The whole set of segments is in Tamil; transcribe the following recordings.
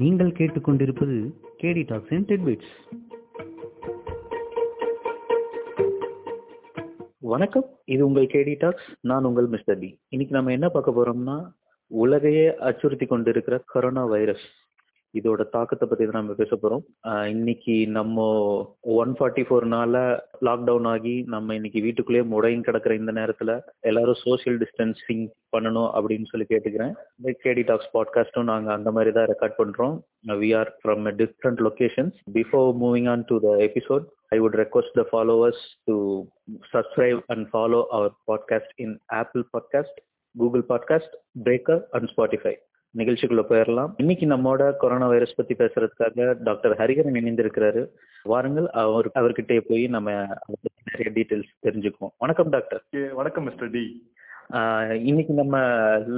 நீங்கள் கேட்டுக்கொண்டிருப்பது கேடி டாக்ஸ் அண்ட் டெட்பிட்ஸ் வணக்கம். இது உங்கள் கேடி டாக்ஸ். நான் உங்கள் மிஸ்டர் டி. இன்னைக்கு நம்ம என்ன பார்க்க போறோம்னா உலகையே அச்சுறுத்தி கொண்டிருக்கிற கொரோனா வைரஸ் இதோட தாக்கத்தை பத்தி தான் நம்ம பேச போறோம். இன்னைக்கு நம்ம ஒன் ஃபார்ட்டி ஃபோர் நாள லாக்டவுன் ஆகி நம்ம இன்னைக்கு வீட்டுக்குள்ளேயே முடையும் கிடக்குற இந்த நேரத்துல எல்லாரும் சோசியல் டிஸ்டன்சிங் பண்ணணும் அப்படின்னு சொல்லி கேட்டுக்கிறேன். கேடி டாக்ஸ் பாட்காஸ்டும் நாங்க அந்த மாதிரி தான் ரெக்கார்ட் பண்றோம். We are from different locations before moving on to the episode I would request the followers to subscribe and follow our podcast in Apple Podcast, Google Podcast, Breaker and Spotify. நிகழ்ச்சிக்குள்ள போயிடலாம் இன்னைக்கு நம்மோட கொரோனா வைரஸ் பத்தி பேசுறதுக்காக டாக்டர் ஹரிஹரன் இணைந்திருக்கிறாரு. வாருங்கள் அவர் அவர்கிட்டயே போய் நம்ம நிறைய டீட்டெயில்ஸ் தெரிஞ்சுக்குவோம். வணக்கம் டாக்டர். வணக்கம் மிஸ்டர் டி. இன்னைக்கு நம்ம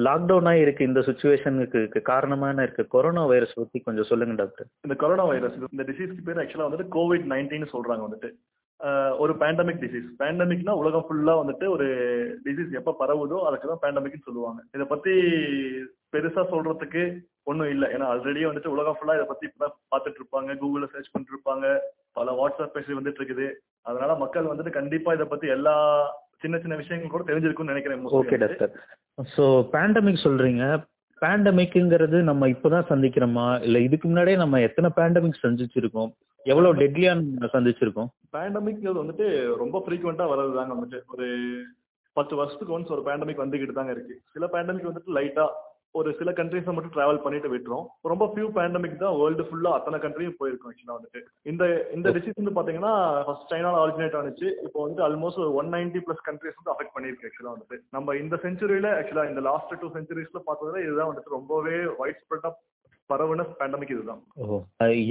லாக்டவுனா இருக்க இந்த சுச்சுவேஷனுக்கு காரணமான இருக்க. கொரோனா வைரஸ் பத்தி கொஞ்சம் சொல்லுங்க டாக்டர். இந்த கொரோனா வைரஸ் இந்த டிசீஸ்க்கு பேர் ஆக்சுவலா வந்துட்டு கோவிட் நைன்டீன் சொல்றாங்க வந்துட்டு. ஒரு பேண்டமிக் டிசீஸ் பேண்டமிக்னா உலகம் ஃபுல்லா வந்துட்டு ஒரு டிசீஸ் எப்ப பரவுதோ அதுக்கு தான் பேண்டமிக்னு சொல்லுவாங்க. இதை பத்தி பெருசா சொல்றதுக்கு ஒன்றும் இல்லை. ஏன்னா ஆல்ரெடியே வந்துட்டு உலகம் ஃபுல்லா இதை பத்தி இப்பதான் பார்த்துட்டு இருப்பாங்க. கூகுள்ல சர்ச் பண்ணிட்டு இருப்பாங்க. பல வாட்ஸ்அப் மெசேஜ் வந்துட்டு இருக்குது. அதனால மக்கள் வந்துட்டு கண்டிப்பா இதை பத்தி எல்லா சின்ன சின்ன விஷயங்கள் கூட தெரிஞ்சிருக்கும்னு நினைக்கிறேன் ஓகே. டாக்டர் ஸோ பேண்டமிக் சொல்றீங்க. பேண்டமிக்ங்கிறது நம்ம இப்பதான் சந்திக்கிறோமா? இல்ல இதுக்கு முன்னாடியே நம்ம எத்தனை பேண்டமிக் சந்திச்சிருக்கோம்? எவ்வளவு டெட்லியா நம்ம சந்திச்சிருக்கோம்? பேண்டமிக்ங்கிறது வந்துட்டு ரொம்ப ஃப்ரீக்வெண்டா வர்றது தாங்க வந்துட்டு. ஒரு பத்து வருஷத்துக்கு ஒன்ஸ் ஒரு பேண்டமிக் வந்துகிட்டு தாங்க இருக்கு. சில பேண்டமிக் வந்துட்டு லைட்டா ஒரு சில கண்ட்ரீஸை மட்டும் டிராவல் பண்ணிட்டு விட்டுரும். ரொம்ப ஃபியூ பேண்டமிக் தான் வேர்ல்டு ஃபுல்லா அத்தனை கண்ட்ரியும் போயிருக்கும் ஆக்சுவலா வந்துட்டு. இந்த இந்த டிசீஸ் வந்து பாத்தீங்கன்னா ஃபர்ஸ்ட் சைனால ஆரிஜினேட் ஆனிச்சு. இப்போ வந்து ஆல்மோஸ்ட் ஒரு ஒன் நைன்டி பிளஸ் கண்ட்ரீஸ் வந்து அஃபெக்ட் பண்ணிருக்கு ஆக்சுவலா வந்துட்டு. நம்ம இந்த செஞ்சுரியில ஆக்சுவலா இந்த லாஸ்ட் டூ செஞ்சுரிஸ்ல பார்த்ததுல இதுதான் வந்துட்டு ரொம்பவே வைட் ஸ்ப்ரெட்டா பரவுன பேண்டமிக் இதுதான்.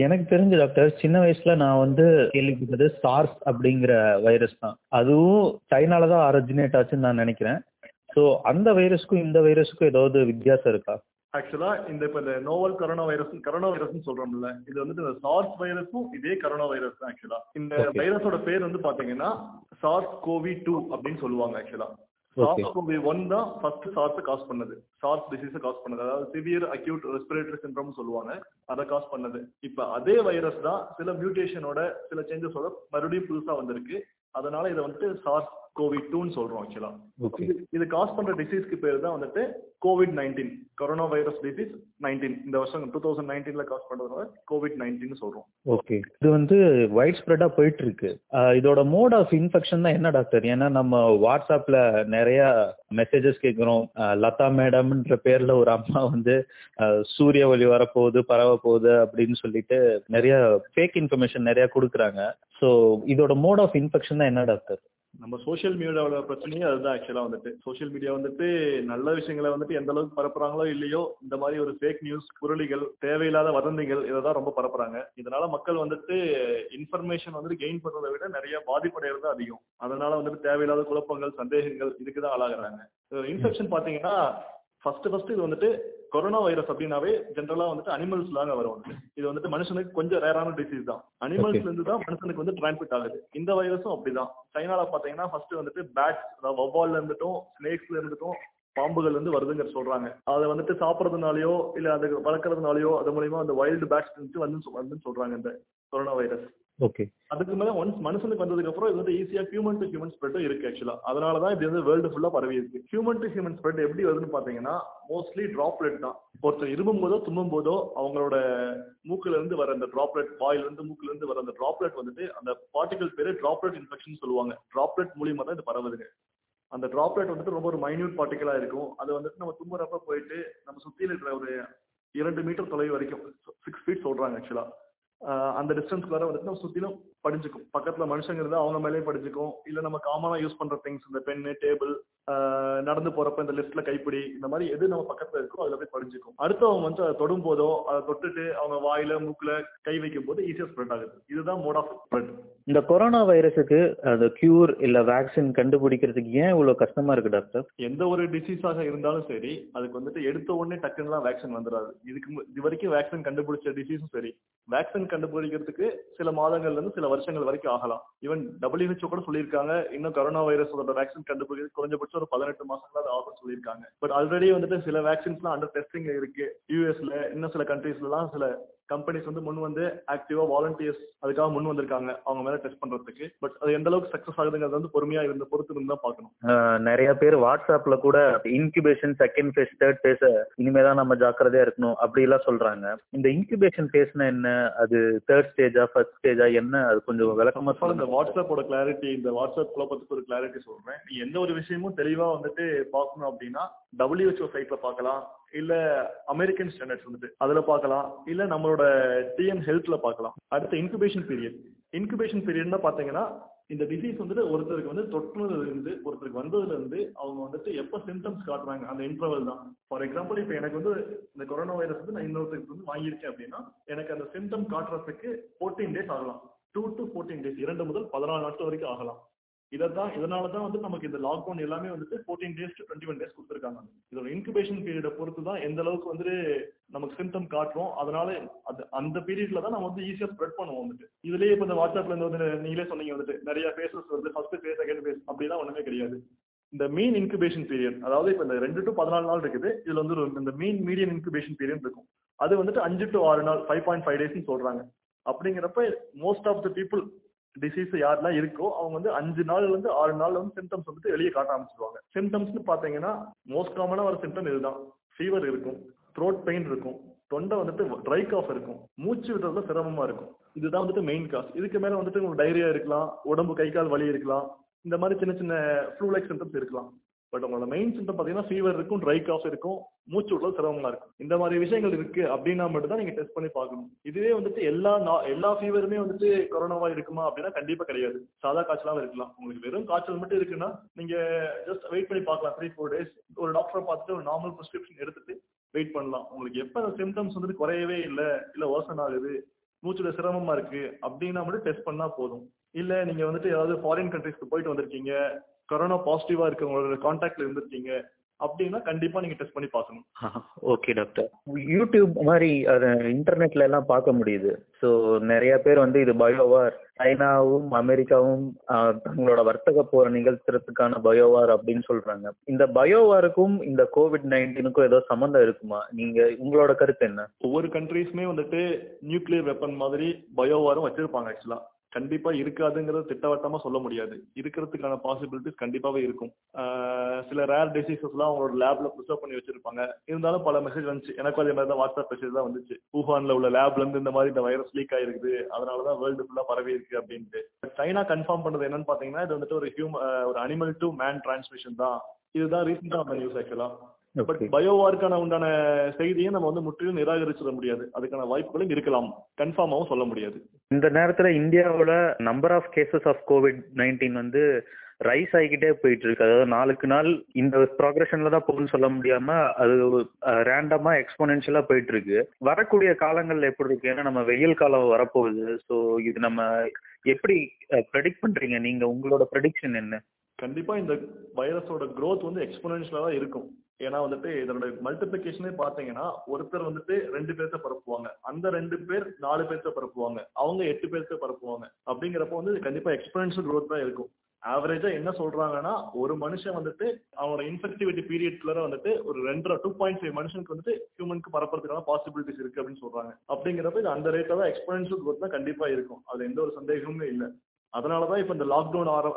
எனக்கு தெரிஞ்ச டாக்டர் சின்ன வயசுல நான் வந்து கேள்விப்பட்டது சார்ஸ் அப்படிங்கிற வைரஸ் தான். அதுவும் சைனால தான் ஆரிஜினேட் ஆச்சுன்னு நான் நினைக்கிறேன். ஸோ அந்த வைரஸ்க்கும் இந்த வைரஸுக்கும் ஏதாவது வித்தியாசம் இருக்கா? ஆக்சுவலா இந்த இப்ப இந்த novel corona virus corona virus சொல்றோம்ல இது வந்துட்டு இந்த சார்ஸ் வைரஸும் இதே கரோனா வைரஸ் தான் ஆக்சுவலா இந்த. வைரஸோட பேர் வந்து பாத்தீங்கன்னா சார்ஸ் கோவி டூ அப்படின்னு சொல்லுவாங்க ஆக்சுவலா. சார்ஸ் கோவி ஒன் தான் ஃபர்ஸ்ட் சார்ஸ் காஸ் பண்ணது. சார்ஸ் டிசீஸ் காஸ் பண்ணது. அதாவது சிவியர் அக்யூட் ரெஸ்பிரேட்டரி சிண்ட்ரோம் சொல்லுவாங்க. அதை காஸ் பண்ணது. இப்ப அதே வைரஸ் தான் சில மியூட்டேஷனோட சில சேஞ்சஸோட மறுபடியும் புதுசா வந்திருக்கு. அதனால இதை வந்துட்டு சார்ஸ் கோவி டூன்னு சொல்றோம் ஆக்சுவலா இது காஸ் பண்ற டிசீஸ்க்கு பேர் தான் வந்துட்டு COVID nineteen corona virus disease nineteen இந்த வருஷம் டூ தௌசண்ட் நைன்டீன்ல காஸ் பண்றதுனால கோவிட் நைன்டீன் சொல்றோம். ஓகே இது வந்து வைட் ஸ்ப்ரெடா போயிட்டு இருக்கு இதோட மோட் ஆஃப் இன்ஃபெக்ஷன் தான் என்ன டாக்டர் ஏன்னா நம்ம வாட்ஸ்அப்ல நிறைய மெசேஜஸ் கேட்குறோம் லதா மேடம்ன்ற பேர்ல ஒரு அம்மா வந்து சூரிய ஒளி வரப்போகுது பரவ போகுது அப்படின்னு சொல்லிட்டு நிறைய ஃபேக் இன்ஃபர்மேஷன் நிறைய கொடுக்குறாங்க. ஸோ இதோட மோட் ஆஃப் இன்ஃபெக்ஷன் தான் என்ன டாக்டர் நம்ம சோஷியல் மீடியாவோட பிரச்சனையே அதுதான் ஆக்சுவலா வந்துட்டு. சோஷியல் மீடியா வந்துட்டு நல்ல விஷயங்களை வந்துட்டு எந்த அளவுக்கு பரப்புறாங்களோ இல்லையோ இந்த மாதிரி ஒரு ஃபேக் நியூஸ் புரளிகள் தேவையில்லாத வதந்திகள் இதை தான் ரொம்ப பரப்புறாங்க. இதனால மக்கள் வந்துட்டு இன்ஃபர்மேஷன் வந்துட்டு கெயின் பண்றதை விட நிறைய பாதிப்படைகிறது அதிகம். அதனால வந்துட்டு தேவையில்லாத குழப்பங்கள் சந்தேகங்கள் இதுக்கு தான் ஆளாகிறாங்க. இன்ஃபெக்ஷன் பாத்தீங்கன்னா ஃபர்ஸ்ட் ஃபர்ஸ்ட் இது வந்துட்டு கொரோனா வைரஸ் அப்படின்னாவே ஜென்ரலா வந்துட்டு அனிமல்ஸ் தாங்க வரும். இது வந்துட்டு மனுஷனுக்கு கொஞ்சம் ரேரான டிசீஸ் தான். அனிமல்ஸ்ல இருந்து தான் மனுஷனுக்கு வந்து டிரான்ஸ்மிட் ஆகுது. இந்த வைரஸும் அப்படிதான். சைனால பாத்தீங்கன்னா ஃபர்ஸ்ட் வந்துட்டு பேட்ஸ் அதாவது வவ்வால்ல இருந்துட்டும் ஸ்னேக்ஸ்ல இருந்துட்டும் பாம்புகள் வந்து வருதுங்கிற சொல்றாங்க. அதை வந்துட்டு சாப்பிட்றதுனாலயோ இல்ல அது வளர்க்கறதுனாலயோ அது மூலியமா அந்த வைல்டு பேட்ஸ் வந்து வந்து சொல்றாங்க இந்த கொரோனா வைரஸ் ஓகே அதுக்கு மேல ஒன்ஸ் மனுஷனுக்கு வந்ததுக்கு அப்புறம் இது வந்து ஈஸியா ஹியூமன் டு ஹியூமன் ஸ்ப்ரெட்டும் இருக்கு ஆக்சுவலா அதனால தான் இது வந்து வேர்ல்டு ஃபுல்லா பரவி இருக்கு. ஹியூமன் டு ஹியூமன் ஸ்ப்ரெட் எப்படி வருதுன்னு பாத்தீங்கன்னா மோஸ்ட்லி டிராப்லெட் தான். ஒருத்தர் இருமும் போதோ தும்மும் போதோ அவங்களோட மூக்குல இருந்து வர அந்த டிராப்லெட் வாயில இருந்து மூக்குல இருந்து வர அந்த டிராப்லெட் வந்துட்டு அந்த பார்ட்டிகல் பேரு டிராப்லெட் இன்ஃபெக்ஷன் சொல்லுவாங்க. டிராப்லெட் மூலியமா தான் இது பரவுதுங்க. அந்த டிராப்லெட் வந்துட்டு ரொம்ப ஒரு மைன்யூட் பார்ட்டிகலா இருக்கும். அது வந்துட்டு நம்ம தும்முறப்ப போயிட்டு நம்ம சுத்தியில் இருக்கிற ஒரு இரண்டு மீட்டர் தொலைவு வரைக்கும் சிக்ஸ் ஃபீட் சொல்றாங்க ஆக்சுவலா அந்த டிஸ்டன்ஸ்க்கு வர வந்துட்டு நம்ம சுத்திலும் படிஞ்சுக்கும். பக்கத்துல மனுஷங்க இருந்தா அவங்க மேலேயும் படிஞ்சுக்கும். இல்ல நம்ம காமனா யூஸ் பண்ற திங்ஸ் இந்த பென்னு டேபிள் நடந்து போறப்ப இந்த லிஸ்ட்ல கைப்பிடி இந்த மாதிரி எது நம்ம பக்கத்துல இருக்கோ அதுல போய் படிஞ்சுக்கும் அடுத்தவங்க வந்து அதை தொடும் போதோ அதை தொட்டுட்டு அவங்க வாயில மூக்குல கை வைக்கும் போது ஈஸியா ஸ்ப்ரெட் ஆகுது. இதுதான் மோட் ஆஃப் ஸ்ப்ரெட் இந்த கொரோனா வைரஸுக்கு அந்த கியூர் இல்ல வேக்சின் கண்டுபிடிக்கிறதுக்கு ஏன் இவ்வளவு கஷ்டமா இருக்கு டாக்டர் எந்த ஒரு டிசீஸாக இருந்தாலும் சரி அதுக்கு வந்துட்டு எடுத்த உடனே டக்குன்னுலாம் வேக்சின் வந்துடாது இதுக்கு இது வரைக்கும் வேக்சின் கண்டுபிடிச்ச டிசீஸும் சரி. வேக்சின் கண்டுபிடிக்கிறதுக்கு சில மாதங்கள்ல இருந்து சில வருஷங்கள் வரைக்கும் ஆகலாம். ஈவன் WHO கூட சொல்லியிருக்காங்க இன்னும் கொரோனா வைரஸோட வேக்சின் கண்டுபிடிக்கிறது குறைஞ்சபட்சம் ஒரு பதினெட்டு மாசங்களாவது ஆகும் சொல்லியிருக்காங்க. பட் ஆல்ரெடி வந்துட்டு சில வேக்சின்ஸ்லாம் அண்டர் டெஸ்டிங் இருக்கு. யூஎஸ்ல இன்னும் சில கண்ட்ரீஸ்லாம் சில கம்பெனிஸ் வந்து முன் வந்து ஆக்டிவா வாலண்டியர்ஸ் அதுக்காக முன் வந்திருக்காங்க. அவங்க மேல டெஸ்ட் பண்றதுக்கு. பட் அது எந்த அளவுக்கு சக்சஸ் ஆகுதுங்கிறது வந்து பொறுமையா இருந்த பொறுத்து இருந்து தான் பார்க்கணும். நிறைய பேர் வாட்ஸ்அப்ல கூட incubation second phase third phase இனிமேதான் நம்ம ஜாக்கிரதையா இருக்கணும் அப்படி எல்லாம் சொல்றாங்க. இந்த இன்குபேஷன் ஃபேஸ்னா என்ன? அது தேர்ட் ஸ்டேஜா ஃபர்ஸ்ட் ஸ்டேஜா என்ன? அது கொஞ்சம் விளக்கமா all, இந்த வாட்ஸ்அப்போட கிளாரிட்டி இந்த வாட்ஸ்அப் குழப்பத்துக்கு ஒரு கிளாரிட்டி சொல்றேன். எந்த ஒரு விஷயமும் தெளிவா வந்துட்டு பார்க்கணும் அப்படின்னா WHO சைட்ல பார்க்கலாம். இல்ல அமெரிக்கன் ஸ்டாண்டர்ட்ஸ் வந்துட்டு அதுல பார்க்கலாம். இல்ல நம்மளோட டிஎன் ஹெல்த்ல பார்க்கலாம். அடுத்து இன்குபேஷன் பீரியட் இன்குபேஷன் பீரியட்னா பாத்தீங்கன்னா இந்த டிசீஸ் வந்துட்டு ஒருத்தருக்கு வந்து தொற்றுனதுல இருந்து ஒருத்தருக்கு வந்ததுல இருந்து அவங்க வந்துட்டு எப்ப சிம்டம்ஸ் காட்டுறாங்க? அந்த இன்டர்வல் தான். ஃபார் எக்ஸாம்பிள் இப்போ எனக்கு வந்து இந்த கொரோனா வைரஸ் வந்து நான் இன்னொருத்தருக்கு வந்து வாங்கியிருக்கேன் அப்படின்னா எனக்கு அந்த சிம்டம் காட்டுறதுக்கு ஃபோர்டீன் டேஸ் ஆகலாம். டூ டு ஃபோர்டீன் டேஸ் இரண்டு முதல் பதினாலு நாட்கள் வரைக்கும் ஆகலாம். இதான் இதனால தான் வந்து நமக்கு இந்த லாக்டவுன் எல்லாமே வந்துட்டு fourteen days to twenty one days கொடுத்துருக்காங்க. இதோட இன்குபேஷன் பீரியடை பொறுத்து தான் எந்த அளவுக்கு வந்துட்டு நமக்கு சிம்டம் காட்டுறோம். அதனால அது அந்த பீரியட்ல தான் நம்ம வந்து ஈஸியாக ஸ்ப்ரெட் பண்ணுவோம் வந்துட்டு. இதுலயே இப்போ இந்த வாட்ஸ்அப்ல இருந்து வந்து நீங்களே சொன்னீங்க வந்துட்டு நிறைய ஃபேஸஸ் வந்து ஃபர்ஸ்ட் ஃபேஸ் செகண்ட் ஃபேஸ் அப்படிலாம் ஒன்றுமே கிடையாது. இந்த மீன் இன்குபேஷன் பீரியட் அதாவது இப்போ இந்த ரெண்டு டு பதினாலு நாள் இருக்குது. இதுல வந்து ஒரு இந்த மீன் மீடியம் இன்குபேஷன் பீரியட் இருக்கும். அது வந்துட்டு அஞ்சு டு ஆறு நாள் ஃபைவ் பாயிண்ட் ஃபைவ் டேஸ்னு சொல்றாங்க. அப்படிங்கிறப்ப most of the people disease யாரெல்லாம் இருக்கோ அவங்க வந்து அஞ்சு நாள்ல இருந்து ஆறு நாள்ல வந்து சிம்டம்ஸ் வந்துட்டு வெளியே காட்ட ஆரம்பிச்சிருவாங்க. சிம்டம்ஸ்னு பாத்தீங்கன்னா மோஸ்ட் காமனா ஒரு சிம்டம் இதுதான். ஃபீவர் இருக்கும் த்ரோட் பெயின் இருக்கும் தொண்டை வந்துட்டு ட்ரை காஃப் இருக்கும் மூச்சு விடுறதுல சிரமமா இருக்கும். இதுதான் வந்துட்டு மெயின் காஸ் இதுக்கு மேல வந்துட்டு உங்களுக்கு டைரியா இருக்கலாம் உடம்பு கை கால் வலி இருக்கலாம் இந்த மாதிரி சின்ன சின்ன ஃப்ளூ லைக் சிம்டம்ஸ் இருக்கலாம். பட் உங்களோட மெயின் சிம்டம் பார்த்தீங்கன்னா ஃபீவர் இருக்கும் ட்ரை காஃப் இருக்கும் மூச்சு விடுறது சிரமமா இருக்கும். இந்த மாதிரி விஷயங்கள் இருக்கு அப்படின்னா மட்டும் தான் நீங்க டெஸ்ட் பண்ணி பார்க்கணும். இதுவே வந்துட்டு எல்லா நா- எல்லா ஃபீவருமே வந்துட்டு கொரோனாவா இருக்குமா அப்படின்னா கண்டிப்பா கிடையாது. சாதா காய்ச்சலாவும் இருக்கலாம். உங்களுக்கு வெறும் காய்ச்சல் மட்டும் இருக்குன்னா நீங்க ஜஸ்ட் வெயிட் பண்ணி பார்க்கலாம். த்ரீ ஃபோர் டேஸ் ஒரு டாக்டரை பார்த்துட்டு ஒரு நார்மல் ப்ரிஸ்கிரிப்ஷன் எடுத்துட்டு வெயிட் பண்ணலாம். உங்களுக்கு எப்ப அந்த சிம்டம்ஸ் வந்துட்டு குறையவே இல்லை இல்ல ஓசன் ஆகுது மூச்சுல சிரமமா இருக்கு அப்படின்னா மட்டும் டெஸ்ட் பண்ணா போதும். இல்ல நீங்க வந்துட்டு ஏதாவது ஃபாரின் கண்ட்ரிஸ்க்கு போயிட்டு வந்திருக்கீங்க கொரோனா பாசிட்டிவா இருக்கவங்களோட கான்டாக்ட்ல இருந்திருக்கீங்க அப்படின்னா கண்டிப்பா நீங்க டெஸ்ட் பண்ணி பார்க்கணும். ஓகே டாக்டர் யூடியூப் மாதிரி இன்டர்நெட்ல எல்லாம் பார்க்க முடியுது. ஸோ நிறைய பேர் வந்து இது பயோவார். சைனாவும் அமெரிக்காவும் தங்களோட வர்த்தக போரை நிகழ்த்துறதுக்கான பயோவார் அப்படின்னு சொல்றாங்க. இந்த பயோவாருக்கும் இந்த கோவிட் நைன்டீனுக்கும் ஏதோ சம்மந்தம் இருக்குமா? நீங்க உங்களோட கருத்து என்ன? ஒவ்வொரு கண்ட்ரீஸ்மே வந்துட்டு நியூக்ளியர் வெப்பன் மாதிரி பயோவாரும் வச்சிருப்பாங்க ஆக்சுவலா கண்டிப்பா இருக்காதுங்கிறது திட்டவட்டமா சொல்ல முடியாது. இருக்கிறதுக்கான பாசிபிலிட்டிஸ் கண்டிப்பாவே இருக்கும். சில ரேர் டிசீசஸ்லாம் அவங்களோட லேப்ல ப்ரிசர்வ் பண்ணி வச்சிருப்பாங்க. இருந்தாலும் பல மெசேஜ் வந்துச்சு. எனக்கும் அதே மாதிரி தான் வாட்ஸ்அப் மெசேஜ் தான் வந்துச்சு. ஊஹான்ல உள்ள லேப்ல இருந்து இந்த மாதிரி இந்த வைரஸ் லீக் ஆயிருக்குது. அதனாலதான் வேர்ல்டு ஃபுல்லா பரவி இருக்கு அப்படின்ட்டு. சைனா கன்ஃபார்ம் பண்ணது என்னன்னு பாத்தீங்கன்னா இது வந்துட்டு ஒரு ஹியூம ஒரு அனிமல் டு மேன் டிரான்ஸ்மிஷன் தான். இதுதான் ரீசெண்டா வந்த நியூஸ் ஆக்சுவலா பட். பயோவாருக்கான உண்டான செய்தியை நம்ம வந்து முற்றிலும் நிராகரிச்சிட முடியாது. அதுக்கான வாய்ப்புகளும் இருக்கலாம். கன்ஃபார்மாவும் சொல்ல முடியாது. இந்த நேரத்துல இந்தியாவோட number of cases of COVID nineteen வந்து ரைஸ் ஆகிக்கிட்டே போயிட்டு இருக்கு அதாவது நாளுக்கு நாள் இந்த ப்ராக்ரஷன்ல தான் போகும்னு சொல்ல முடியாம அது ரேண்டமா எக்ஸ்போனென்ஷியலா போயிட்டு இருக்கு வரக்கூடிய காலங்கள்ல எப்படி இருக்கு? ஏன்னா நம்ம வெயில் காலம் வரப்போகுது. ஸோ இது நம்ம எப்படி ப்ரெடிக்ட் பண்றீங்க? நீங்க உங்களோட ப்ரெடிக்ஷன் என்ன? கண்டிப்பா இந்த வைரஸோட growth வந்து எக்ஸ்போனன்ஷியலா தான் இருக்கும். ஏன்னா வந்துட்டு இதனோட மல்டிபிளிகேஷனே பாத்தீங்கன்னா ஒருத்தர் வந்துட்டு ரெண்டு பேர்த்த பரப்புவாங்க. அந்த ரெண்டு பேர் நாலு பேர்த்த பரப்புவாங்க. அவங்க எட்டு பேர்த்த பரப்புவாங்க. அப்படிங்கிறப்ப வந்து கண்டிப்பா எக்ஸ்பீரியன்ஸ் க்ரோத் தான் இருக்கும். ஆவரேஜா என்ன சொல்றாங்கன்னா ஒரு மனுஷன் வந்துட்டு அவனோட இன்ஃபெக்டிவிட்டி பீரியட்ல வந்துட்டு ஒரு ரெண்டரை டூ பாயிண்ட் ஃபைவ் மனுஷனுக்கு வந்துட்டு ஹியூமனுக்கு பரப்புறதுக்கான பாசிபிலிட்டிஸ் இருக்கு அப்படின்னு சொல்றாங்க. அப்படிங்கிறப்ப இது அந்த ரேட்ல தான் எக்ஸ்பீரியன்ஸ் க்ரோத் தான் கண்டிப்பா இருக்கும். அது எந்த ஒரு சந்தேகமுமே இல்லை. அதனால தான் இப்போ இந்த லாக்டவுன் ஆர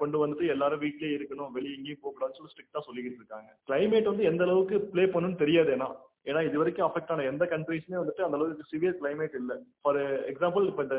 கொண்டு வந்துட்டு எல்லாரும் வீட்லயே இருக்கணும் வெளியே எங்கேயும் போக கூடாதுன்னு சொல்லி ஸ்ட்ரிக்டா சொல்லிக்கிட்டு இருக்காங்க. கிளைமேட் வந்து எந்த அளவுக்கு ப்ளே பண்ணுன்னு தெரியாது. ஏன்னா ஏன்னா இது வரைக்கும் அஃபெக்ட் ஆன எந்த கண்ட்ரீஸ்மே வந்துட்டு அந்த அளவுக்கு சிவியர் கிளைமேட் இல்லை. ஃபார் எக்ஸாம்பிள் இப்போ இந்த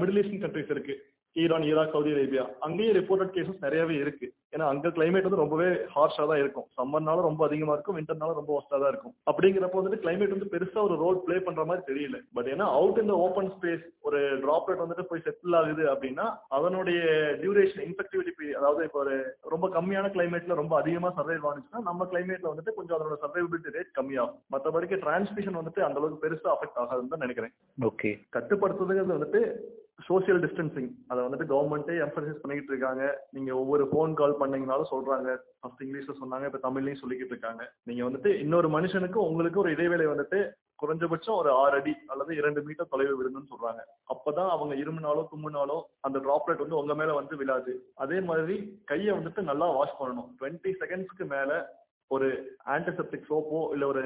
மிடில் ஈஸ்டர்ன் கண்ட்ரீஸ் இருக்கு. Iran Iraq Saudi Arabia. அங்கேயும் ரிப்போர்ட்டட் கேசஸ் நிறையவே இருக்கு. ஏன்னா அங்க கிளைமேட் வந்து ரொம்பவே ஹார்ஷா தான் இருக்கும். சம்மர்னாலும் ரொம்ப அதிகமா இருக்கும் விண்டர்னாலும் ரொம்ப ஒஸ்டா தான் இருக்கும். அப்படிங்கிறப்ப வந்துட்டு கிளைமேட் வந்து பெருசா ஒரு ரோல் ப்ளே பண்ற மாதிரி தெரியல. பட் ஏன்னா அவுட் இந்த ஓப்பன் ஸ்பேஸ் ஒரு டிராப்லெட் வந்துட்டு போய் செட்டில் ஆகுது அப்படின்னா அதனுடைய டியூரேஷன் இன்ஃபெக்டிவிட்டி அதாவது இப்போ ஒரு ரொம்ப கம்மியான கிளைமேட்ல ரொம்ப அதிகமா சர்வைவ் ஆனிச்சுன்னா நம்ம கிளைமேட்ல வந்துட்டு கொஞ்சம் அதனோட சர்வைபிலிட்டி ரேட் கம்மியாகும். மற்றபடிக்கு டிரான்ஸ்மிஷன் வந்துட்டு அந்த அளவுக்கு பெருசா அஃபெக்ட் ஆகாதுன்னு தான் நினைக்கிறேன். ஓகே கட்டுப்படுத்துறதுங்கிறது வந்துட்டு சோஷியல் டிஸ்டன்சிங் அதை வந்துட்டு கவர்மெண்ட்டே எம்பசைஸ் பண்ணிக்கிட்டு இருக்காங்க. நீங்க ஒவ்வொரு ஃபோன் கால் பண்ணி பண்ணீங்கனாலும் சொல்றாங்க. ஃபர்ஸ்ட் இங்கிலீஷ்ல சொன்னாங்க இப்ப தமிழ்லயும் சொல்லிக்கிட்டு இருக்காங்க. நீங்க வந்துட்டு இன்னொரு மனுஷனுக்கு உங்களுக்கு ஒரு இடைவேளை வந்துட்டு குறைஞ்சபட்சம் ஒரு ஆறு அடி அல்லது இரண்டு மீட்டர் தொலைவு விடுங்கன்னு சொல்றாங்க. அப்பதான் அவங்க இருமுனாலோ தும்முனாலோ அந்த டிராப்லெட் வந்து உங்க மேல வந்து விழாது. அதே மாதிரி கையை வந்துட்டு நல்லா வாஷ் பண்ணணும். டுவெண்ட்டி செகண்ட்ஸ்க்கு மேல ஒரு ஆன்டிசெப்டிக் சோப்போ இல்ல ஒரு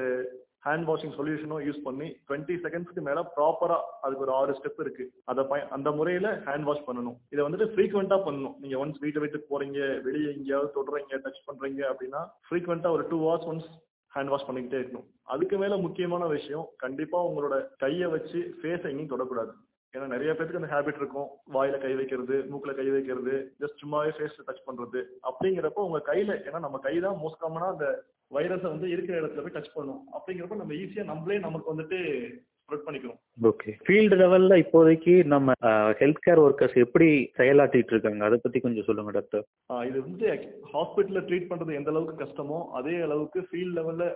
ஹேண்ட் வாஷிங் சொல்யூஷனும் யூஸ் பண்ணி டுவெண்ட்டி செகண்ட்ஸ்க்கு மேல ப்ராப்பரா அதுக்கு ஒரு ஆறு ஸ்டெப் இருக்கு. அதை அந்த முறையில ஹேண்ட் வாஷ் பண்ணணும். இதை வந்துட்டு ஃப்ரீக்வெண்டா பண்ணணும். நீங்க ஒன்ஸ் வீட்டை விட்டு போறீங்க வெளியே எங்கேயாவது தொடுறீங்க டச் பண்றீங்க அப்படின்னா ஃப்ரீக்வெண்டா ஒரு two hours once hand wash பண்ணிக்கிட்டே இருக்கணும். அதுக்கு மேல முக்கியமான விஷயம் கண்டிப்பா உங்களோட கையை வச்சு ஃபேஸ் எங்கேயும் தொடக்கூடாது. ஏன்னா நிறைய பேருக்கு அந்த ஹேபிட் இருக்கும். வாயில கை வைக்கிறது மூக்குல கை வைக்கிறது ஜஸ்ட் சும்மாவே ஃபேஸ்ல டச் பண்றது. அப்படிங்கிறப்ப உங்க கையில ஏன்னா நம்ம கை தான் மோஸ்ட் காமனா அந்த வைரஸை வந்து இருக்கிற இடத்துல போய் டச் பண்ணும். அப்படிங்கிறப்ப நம்ம ஈஸியா நம்மளே நமக்கு வந்துட்டு ஸ்ப்ரெட் பண்ணிக்கிறோம். ஓகே ஃபீல்டு லெவல்ல இப்போதைக்கு நம்ம ஹெல்த் கேர் ஒர்க்கர்ஸ் எப்படி செயலாற்றிட்டு இருக்காங்க? அதை பத்தி கொஞ்சம் சொல்லுங்க டாக்டர் இது வந்து ஹாஸ்பிட்டல்ல ட்ரீட் பண்றது எந்த அளவுக்கு கஷ்டமோ அதே அளவுக்கு ஃபீல்ட் லெவல்ல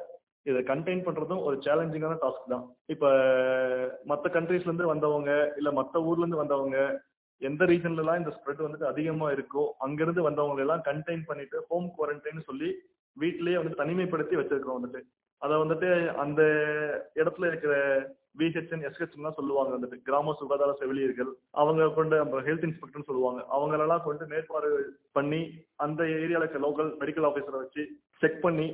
இதை கண்டெயின் பண்றதும் ஒரு சேலஞ்சிங்கான டாஸ்க் தான். இப்ப மற்ற கண்ட்ரீஸ்ல இருந்து வந்தவங்க இல்ல மற்ற ஊர்ல இருந்து வந்தவங்க எந்த ரீசன்ல எல்லாம் இந்த ஸ்ப்ரெட் வந்துட்டு அதிகமா இருக்கோ அங்கிருந்து வந்தவங்க எல்லாம் கண்டெயின் பண்ணிட்டு ஹோம் குவாரண்டைன் சொல்லி வீட்டிலேயே வந்து தனிமைப்படுத்தி வச்சிருக்கிறோம் வந்துட்டு. அதை வந்துட்டு அந்த இடத்துல இருக்கிற பிஹெச்என் எஸ்ஹெச்என் சொல்லுவாங்க வந்துட்டு. கிராம சுகாதார செவிலியர்கள் அவங்க கொண்டு நம்ம ஹெல்த் இன்ஸ்பெக்டர்னு சொல்லுவாங்க. அவங்களெல்லாம் கொண்டு மேற்பார்வை பண்ணி அந்த ஏரியாவில் இருக்க லோக்கல் மெடிக்கல் ஆஃபீஸரை வச்சு செக் பண்ணி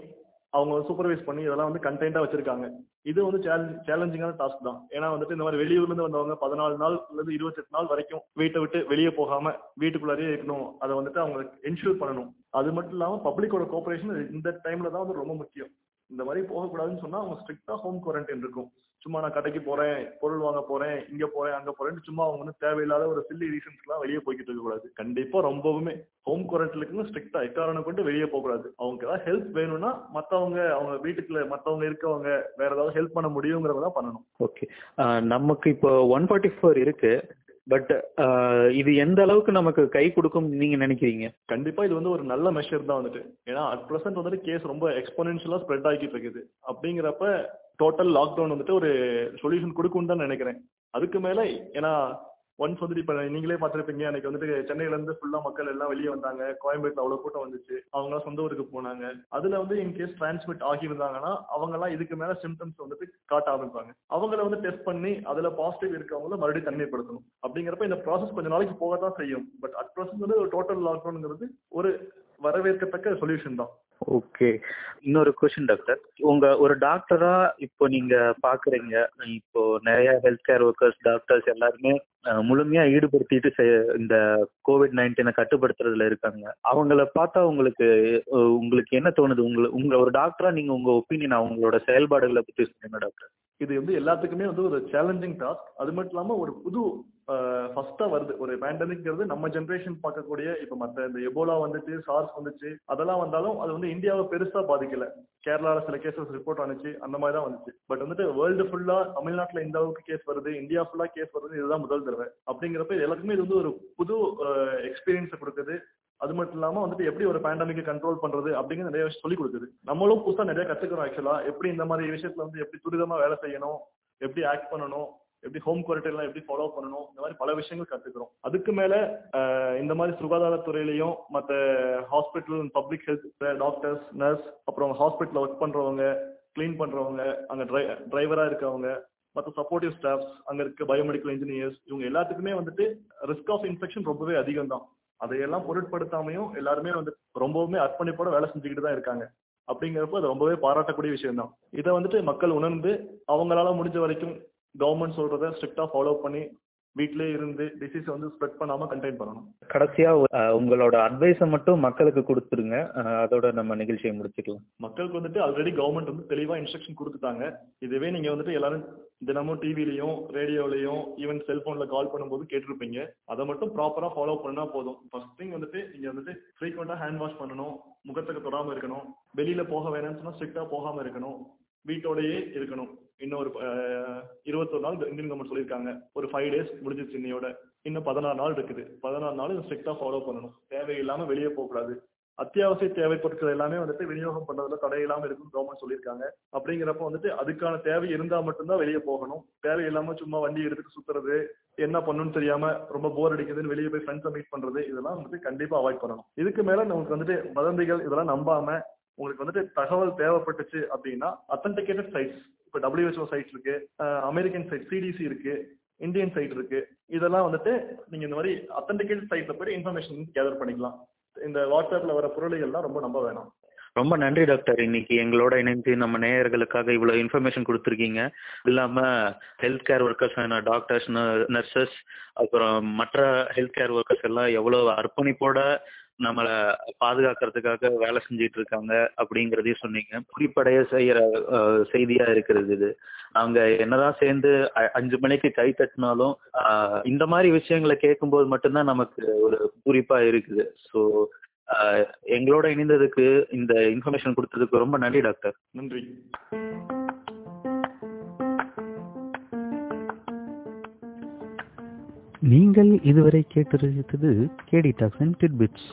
அவங்க சூப்பர்வைஸ் பண்ணி இதெல்லாம் வந்து கண்டெய்ன்டா வச்சிருக்காங்க. இது வந்து சேலஞ்சிங்கான டாஸ்க் தான். ஏன்னா வந்துட்டு இந்த மாதிரி வெளியூர்ல இருந்து வந்தவங்க பதினாலு நாள் இருந்து இருபத்தெட்டு நாள் வரைக்கும் வீட்டை விட்டு வெளியே போகாம வீட்டுக்குள்ளாரே இருக்கணும். அதை வந்துட்டு அவங்க என்ஷூர் பண்ணணும். அது மட்டும் இல்லாம பப்ளிக்கோட கோஆபரேஷன் இந்த டைம்ல தான் வந்து ரொம்ப முக்கியம். இந்த மாதிரி போகக்கூடாதுன்னு சொன்னா அவங்க ஸ்ட்ரிக்டா ஹோம் குவாரண்டைன் இருக்கும். சும்மா நான் கடைக்கு போறேன் பொருள் வாங்க போறேன் இங்க போறேன் அங்க போறேன்னு சும்மா அவங்க வந்து தேவையில்லாத ஒரு சில்லி ரீசன்ஸ்லாம் வெளியே போய்கிட்டு இருக்க கூடாது. கண்டிப்பா ரொம்பவுமே ஹோம் குவாரண்டைனுக்கு ஸ்ட்ரிக்டா எக்காரணம் கொண்டு வெளியே போக கூடாது. அவங்க ஏதாவது ஹெல்ப் வேணும்னா மத்தவங்க அவங்க வீட்டுக்குள்ள மத்தவங்க இருக்கவங்க வேற ஏதாவது ஹெல்ப் பண்ண முடியுங்கிறத தான் பண்ணணும். ஓகே நமக்கு இப்போ ஒன் ஃபார்ட்டி ஃபோர் இருக்கு பட் இது எந்த அளவுக்கு நமக்கு கை கொடுக்கும் நீங்க நினைக்கிறீங்க? கண்டிப்பா இது வந்து ஒரு நல்ல மெஷர் தான் வந்துட்டு. ஏன்னா அட் ப்ரெசென்ட் வந்துட்டு கேஸ் ரொம்ப எக்ஸ்போனென்ஷியலா ஸ்ப்ரெட் ஆகிட்டு இருக்குது. அப்படிங்கிறப்ப டோட்டல் லாக்டவுன் வந்துட்டு ஒரு சொல்யூஷன் கொடுக்கும்னு தான் நினைக்கிறேன். அதுக்கு மேல ஏன்னா ஒன்ஸ் வந்துட்டு இப்போ நீங்களே பார்த்துருப்பீங்க அன்னைக்கு வந்துட்டு சென்னையில இருந்து ஃபுல்லா மக்கள் எல்லாம் வெளியே வந்தாங்க. கோயம்பேட்டில் அவ்வளவு கூட்டம் வந்துச்சு. அவங்க சொந்த ஊருக்கு போனாங்க. அதுல வந்து இன் கேஸ் டிரான்ஸ்மிட் ஆகியிருந்தாங்கன்னா அவங்க எல்லாம் இதுக்கு மேல சிம்டம்ஸ் வந்துட்டு காட்ட ஆரம்பிப்பாங்க. அவங்கள வந்து டெஸ்ட் பண்ணி அதுல பாசிட்டிவ் இருக்கவங்கள மறுபடியும் தனிமைப்படுத்தணும். அப்படிங்கிறப்ப இந்த ப்ராசஸ் கொஞ்ச நாளைக்கு போக தான் செய்யும். பட் அட் ப்ரெசன்ட் வந்து ஒரு டோட்டல் லாக்டவுன்ங்கிறது ஒரு வரவேற்கத்தக்க சொல்யூஷன் தான். ஓகே இன்னொரு கொஸ்டின் டாக்டர் உங்க ஒரு டாக்டரா இப்போ நீங்க பாக்குறீங்க இப்போ நிறைய ஹெல்த் கேர் ஒர்க்கர்ஸ் டாக்டர்ஸ் எல்லாருமே முழுமையா ஈடுபடுத்திட்டு இந்த கோவிட் நைன்டீனை கட்டுப்படுத்துறதுல இருக்காங்க. அவங்கள பார்த்தா உங்களுக்கு உங்களுக்கு என்ன தோணுது? உங்களை உங்க ஒரு டாக்டரா நீங்க உங்க ஒப்பீனியன் அவங்களோட செயல்பாடுகளை பத்தி சொல்லுங்க டாக்டர் இது வந்து எல்லாத்துக்குமே வந்து ஒரு சேலஞ்சிங் டாஸ்க் அது மட்டும் இல்லாம ஒரு புது ஃபர்ஸ்டா வருது. ஒரு பேண்டமிக்ங்கிறது நம்ம ஜென்ரேஷன் பார்க்கக்கூடிய இப்ப மத்த இந்த எபோலா வந்துச்சு சார்ஸ் வந்துச்சு அதெல்லாம் வந்தாலும் அது வந்து இந்தியாவை பெருசா பாதிக்கல. கேரளால சில கேசஸ் ரிப்போர்ட் ஆனிச்சு அந்த மாதிரி தான் வந்துச்சு. பட் வந்துட்டு வேர்ல்டு ஃபுல்லா தமிழ்நாட்டுல இந்த அளவுக்கு கேஸ் வருது இந்தியா ஃபுல்லா கேஸ் வருது இதுதான் முதல் தடவை. அப்படிங்கிறப்ப எல்லாருக்குமே இது வந்து ஒரு புது எக்ஸ்பீரியன்ஸ் கொடுக்குது. அது மட்டும் இல்லாமல் வந்துட்டு எப்படி ஒரு பேண்டமிக்கை கண்ட்ரோல் பண்ணுறது அப்படிங்கிற நிறைய விஷயம் சொல்லி கொடுக்குது. நம்மளும் புதுசாக நிறைய கற்றுக்கிறோம் ஆக்சுவலாக எப்படி இந்த மாதிரி விஷயத்தில் வந்து எப்படி துரிதமாக வேலை செய்யணும் எப்படி ஆக்ட் பண்ணணும் எப்படி ஹோம் குவாரண்டைன்லாம் எப்படி ஃபாலோ பண்ணணும் இந்த மாதிரி பல விஷயங்கள் கற்றுக்கிறோம் அதுக்கு மேலே இந்த மாதிரி சுகாதாரத்துறையிலையும் மற்ற hospital public health doctors nurse அப்புறம் ஹாஸ்பிட்டலில் ஒர்க் பண்ணுறவங்க கிளீன் அங்கே ட்ரை டிரைவராக இருக்கவங்க மற்ற சப்போர்ட்டிவ் ஸ்டாஃப்ஸ் அங்கே இருக்க பயோமெடிக்கல் இன்ஜினியர்ஸ் இவங்க எல்லாத்துக்குமே வந்துட்டு ரிஸ்க் ஆஃப் இன்ஃபெக்ஷன் ரொம்பவே அதிகம் தான் அதையெல்லாம் பொருட்படுத்தாமையும் எல்லாருமே வந்து ரொம்பவுமே அர்ப்பணிப்போட வேலை செஞ்சுக்கிட்டு தான் இருக்காங்க. அப்படிங்கிறப்போ அது ரொம்பவே பாராட்டக்கூடிய விஷயம் தான் இதை வந்துட்டு மக்கள் உணர்ந்து அவங்களால முடிஞ்ச வரைக்கும் கவர்மெண்ட் சொல்றத ஸ்ட்ரிக்டா ஃபாலோ பண்ணி வீட்லயே இருந்து டிசீஸ் வந்து ஸ்ப்ரெட் பண்ணாம கண்டெயின் பண்ணணும். கடைசியா உங்களோட அட்வைஸை மட்டும் மக்களுக்கு கொடுத்துருங்க. அதோட நம்ம நிகழ்ச்சியை முடிச்சுக்கலாம். மக்களுக்கு வந்துட்டு ஆல்ரெடி கவர்மெண்ட் வந்து தெளிவா இன்ஸ்ட்ரக்ஷன் கொடுத்துட்டாங்க. இதுவே நீங்க வந்துட்டு எல்லாரும் தினமும் டிவிலையும் ரேடியோலையும் ஈவன் செல்போன்ல கால் பண்ணும்போது கேட்டிருப்பீங்க. அதை மட்டும் ப்ராப்பரா ஃபாலோ பண்ணா போதும். ஃபர்ஸ்ட் திங் வந்துட்டு நீங்க வந்துட்டு ஃப்ரீக்வெண்டா ஹேண்ட் வாஷ் பண்ணணும். முகத்துக்கு தொடாம இருக்கணும். வெளியில போக வேணாம்னு சொன்னா ஸ்ட்ரிக்டா போகாம இருக்கணும். வீட்டோடயே இருக்கணும். இன்னும் ஒரு இருபத்தொரு நாள் இந்தியன் கவர்மெண்ட் சொல்லியிருக்காங்க. ஒரு ஃபைவ் டேஸ் முடிஞ்சிச்சு இன்னையோட. இன்னும் பதினாறு நாள் இருக்குது. பதினாறு நாள் ஸ்ட்ரிக்டா ஃபாலோ பண்ணணும். தேவையில்லாம வெளியே போகக்கூடாது அத்தியாவசிய தேவை பொருட்கள் எல்லாமே வந்துட்டு விநியோகம் பண்றதுல தடையில்லாம இல்லாம இருக்கும் கவர்மெண்ட் சொல்லியிருக்காங்க. அப்படிங்கிறப்ப வந்துட்டு அதுக்கான தேவை இருந்தா மட்டும்தான் வெளியே போகணும். தேவை இல்லாம சும்மா வண்டி எடுத்துட்டு சுத்துறது என்ன பண்ணணும்னு தெரியாம ரொம்ப போர் அடிக்குதுன்னு வெளியே போய் ஃப்ரெண்ட்ஸை மீட் பண்றது இதெல்லாம் வந்துட்டு கண்டிப்பா அவாய்ட் பண்ணணும். இதுக்கு மேல நமக்கு வந்துட்டு வதந்திகள் இதெல்லாம் நம்பாம உங்களுக்கு வந்துட்டு தகவல் தேவைப்பட்டுச்சு அப்படின்னா அத்தன்டிகேட்டட் சைட்ஸ் இப்போ டபிள்யூஹெச்ஓ சைட் இருக்கு அமெரிக்கன் சைட் சிடிசி இருக்கு இந்தியன் சைட் இருக்கு இதெல்லாம் வந்துட்டு நீங்க இந்த மாதிரி அத்தன்டிகேட்டட் சைட்ல போய் இன்ஃபர்மேஷன் கேதர் பண்ணிக்கலாம். இந்த வாட்ஸ்அப்ல வர புரளிகள்லாம் ரொம்ப நம்ப வேணாம். ரொம்ப நன்றி டாக்டர் இன்னைக்கு எங்களோட இணைந்து நம்ம நேயர்களுக்காக இவ்வளவு இன்ஃபர்மேஷன் கொடுத்துருக்கீங்க. இல்லாம health care workers doctors nurses அப்புறம் மற்ற ஹெல்த் கேர் ஒர்க்கர்ஸ் எல்லாம் எவ்வளவு அர்ப்பணிப்போட நம்மளை பாதுகாக்கிறதுக்காக வேலை செஞ்சுட்டு இருக்காங்க அப்படிங்கிறதையும் சொன்னீங்க. குறிப்படைய செய்யற செய்தியா இருக்கிறது இது. அவங்க என்னதான் சேர்ந்து அஞ்சு மணிக்கு கை தட்டினாலும் இந்த மாதிரி விஷயங்களை கேட்கும்போது மட்டும்தான் நமக்கு ஒரு பூரிப்பா இருக்குது. ஸோ எங்களோட இணைந்ததுக்கு இந்த இன்ஃபர்மேஷன் கொடுத்ததுக்கு ரொம்ப நன்றி டாக்டர். நன்றி. நீங்கள் இதுவரை கேட்டு ரசித்தது கேடி டாக்ஸ் அண்ட் டிட்பிட்ஸ்